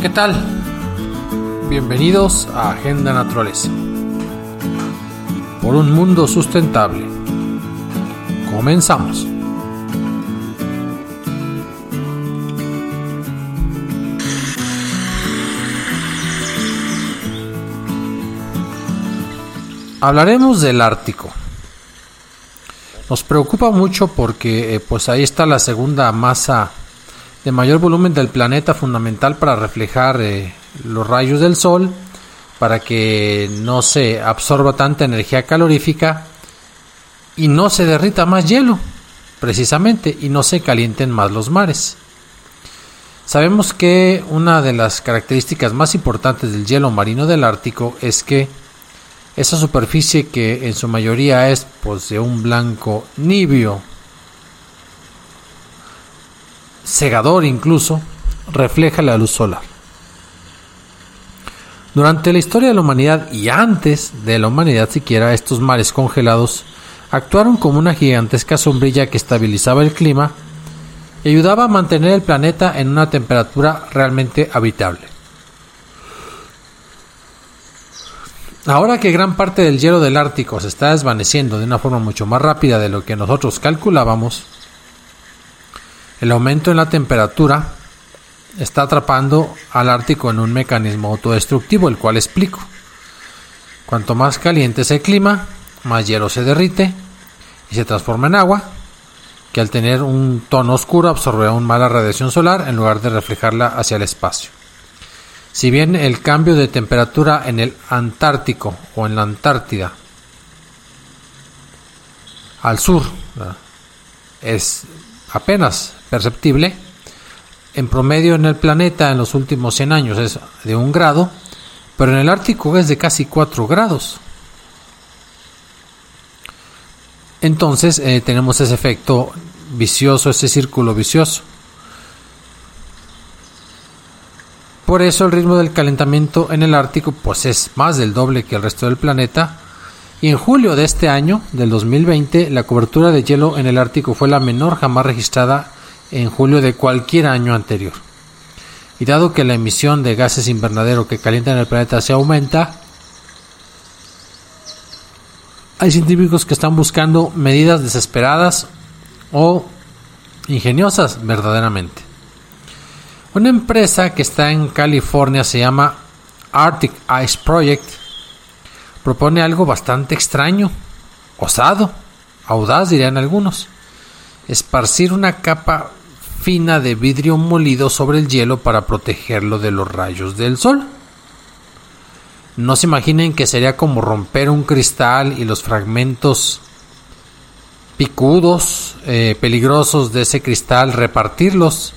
¿Qué tal? Bienvenidos a Agenda Naturaleza. Por un mundo sustentable. Comenzamos. Hablaremos del Ártico. Nos preocupa mucho porque eh, pues ahí está la segunda masa de mayor volumen del planeta fundamental para reflejar eh, los rayos del sol, para que no se absorba tanta energía calorífica y no se derrita más hielo, precisamente, y no se calienten más los mares. Sabemos que una de las características más importantes del hielo marino del Ártico es que esa superficie que en su mayoría es pues, de un blanco nibio, cegador incluso, refleja la luz solar. Durante la historia de la humanidad y antes de la humanidad siquiera, estos mares congelados actuaron como una gigantesca sombrilla que estabilizaba el clima y ayudaba a mantener el planeta en una temperatura realmente habitable. Ahora que gran parte del hielo del Ártico se está desvaneciendo de una forma mucho más rápida de lo que nosotros calculábamos, el aumento en la temperatura está atrapando al Ártico en un mecanismo autodestructivo, el cual explico. Cuanto más caliente es el clima, más hielo se derrite y se transforma en agua, que al tener un tono oscuro absorbe aún más la radiación solar en lugar de reflejarla hacia el espacio. Si bien el cambio de temperatura en el Antártico o en la Antártida al sur es apenas perceptible, en promedio en el planeta en los últimos 100 años es de un grado, pero en el Ártico es de casi 4 grados. Entonces eh, tenemos ese efecto vicioso, ese círculo vicioso. Por eso el ritmo del calentamiento en el Ártico pues es más del doble que el resto del planeta. Y en julio de este año, del 2020, la cobertura de hielo en el Ártico fue la menor jamás registrada en julio de cualquier año anterior. Y dado que la emisión de gases invernadero que calientan el planeta se aumenta, hay científicos que están buscando medidas desesperadas o ingeniosas verdaderamente. Una empresa que está en California se llama Arctic Ice Project. Propone algo bastante extraño, osado, audaz dirían algunos. Esparcir una capa fina de vidrio molido sobre el hielo para protegerlo de los rayos del sol. No se imaginen que sería como romper un cristal y los fragmentos picudos, eh, peligrosos de ese cristal, repartirlos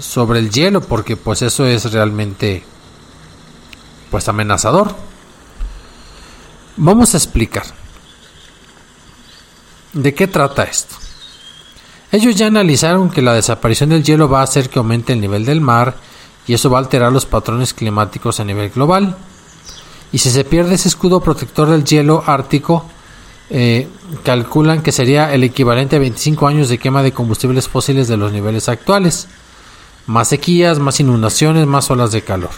sobre el hielo, porque pues eso es realmente pues amenazador. Vamos a explicar. ¿De qué trata esto? Ellos ya analizaron que la desaparición del hielo va a hacer que aumente el nivel del mar y eso va a alterar los patrones climáticos a nivel global. Y si se pierde ese escudo protector del hielo ártico, eh, calculan que sería el equivalente a 25 años de quema de combustibles fósiles de los niveles actuales. Más sequías, más inundaciones, más olas de calor.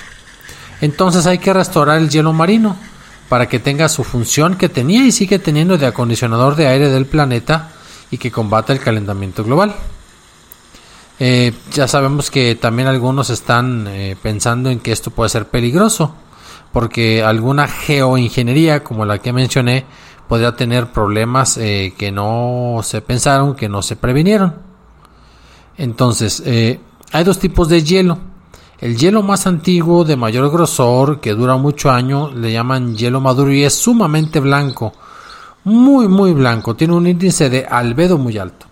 Entonces hay que restaurar el hielo marino para que tenga su función que tenía y sigue teniendo de acondicionador de aire del planeta y que combata el calentamiento global. Eh, ya sabemos que también algunos están eh, pensando en que esto puede ser peligroso, porque alguna geoingeniería, como la que mencioné, podría tener problemas eh, que no se pensaron, que no se previnieron. Entonces, hay dos tipos de hielo el hielo más antiguo, de mayor grosor, que dura mucho año, le llaman hielo maduro y es sumamente blanco. Muy, muy blanco. Tiene un índice de albedo muy alto.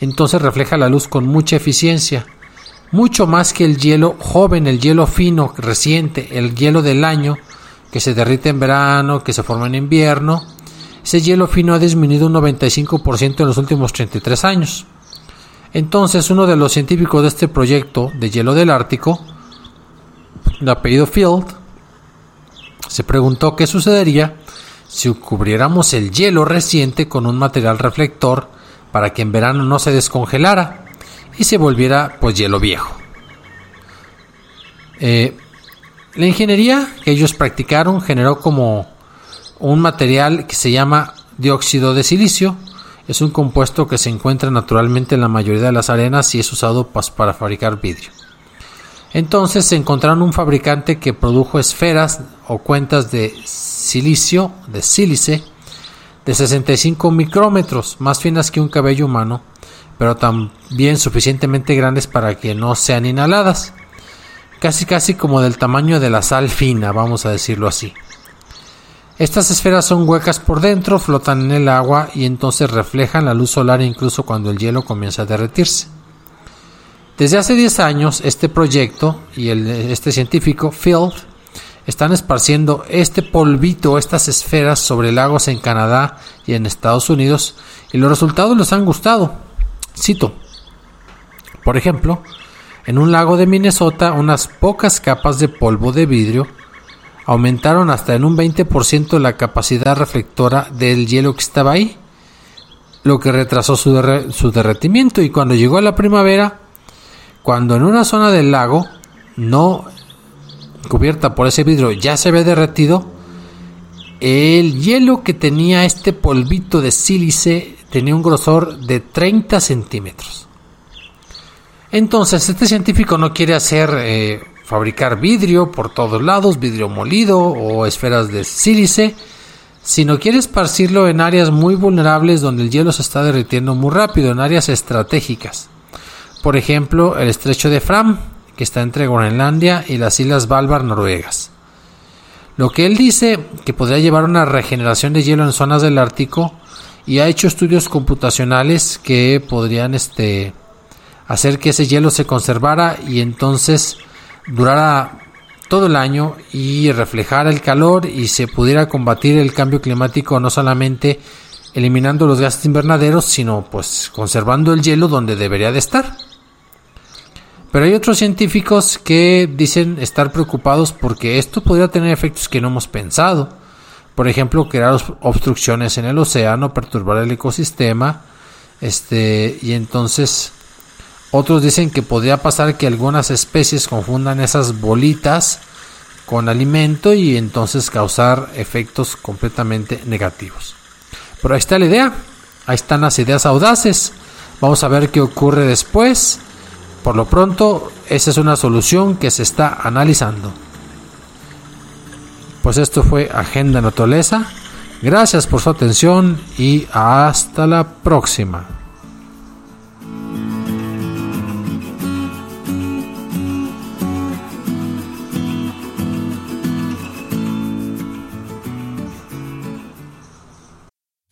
Entonces refleja la luz con mucha eficiencia. Mucho más que el hielo joven, el hielo fino, reciente, el hielo del año, que se derrite en verano, que se forma en invierno. Ese hielo fino ha disminuido un 95% en los últimos 33 años. Entonces uno de los científicos de este proyecto de hielo del Ártico, de apellido Field, se preguntó qué sucedería si cubriéramos el hielo reciente con un material reflector para que en verano no se descongelara y se volviera pues hielo viejo. Eh, la ingeniería que ellos practicaron generó como un material que se llama dióxido de silicio es un compuesto que se encuentra naturalmente en la mayoría de las arenas y es usado para fabricar vidrio. Entonces se encontraron un fabricante que produjo esferas o cuentas de silicio, de sílice, de 65 micrómetros, más finas que un cabello humano, pero también suficientemente grandes para que no sean inhaladas. Casi casi como del tamaño de la sal fina, vamos a decirlo así. Estas esferas son huecas por dentro, flotan en el agua y entonces reflejan la luz solar incluso cuando el hielo comienza a derretirse. Desde hace 10 años, este proyecto y este científico, Field, están esparciendo este polvito, estas esferas sobre lagos en Canadá y en Estados Unidos y los resultados les han gustado. Cito. Por ejemplo, en un lago de Minnesota unas pocas capas de polvo de vidrio aumentaron hasta en un 20% la capacidad reflectora del hielo que estaba ahí, lo que retrasó su, derretimiento y cuando llegó la primavera, cuando en una zona del lago no cubierta por ese vidrio ya se había derretido, el hielo que tenía este polvito de sílice tenía un grosor de 30 centímetros. Entonces, este científico no quiere hacer eh, fabricar vidrio por todos lados, vidrio molido o esferas de sílice, no quiere esparcirlo en áreas muy vulnerables donde el hielo se está derritiendo muy rápido, en áreas estratégicas. Por ejemplo, el estrecho de Fram, que está entre Groenlandia y las islas Svalbard noruegas. Lo que él dice que podría llevar una regeneración de hielo en zonas del Ártico y ha hecho estudios computacionales que podrían este, hacer que ese hielo se conservara y entonces durara todo el año y reflejara el calor y se pudiera combatir el cambio climático no solamente eliminando los gases invernaderos, sino pues conservando el hielo donde debería de estar. Pero hay otros científicos que dicen estar preocupados porque esto podría tener efectos que no hemos pensado. Por ejemplo, crear obstrucciones en el océano, perturbar el ecosistema, este, y entonces otros dicen que podría pasar que algunas especies confundan esas bolitas con alimento y entonces causar efectos completamente negativos. Pero ahí está la idea, ahí están las ideas audaces. Vamos a ver qué ocurre después. Por lo pronto, esa es una solución que se está analizando. Pues esto fue Agenda Naturaleza. Gracias por su atención y hasta la próxima.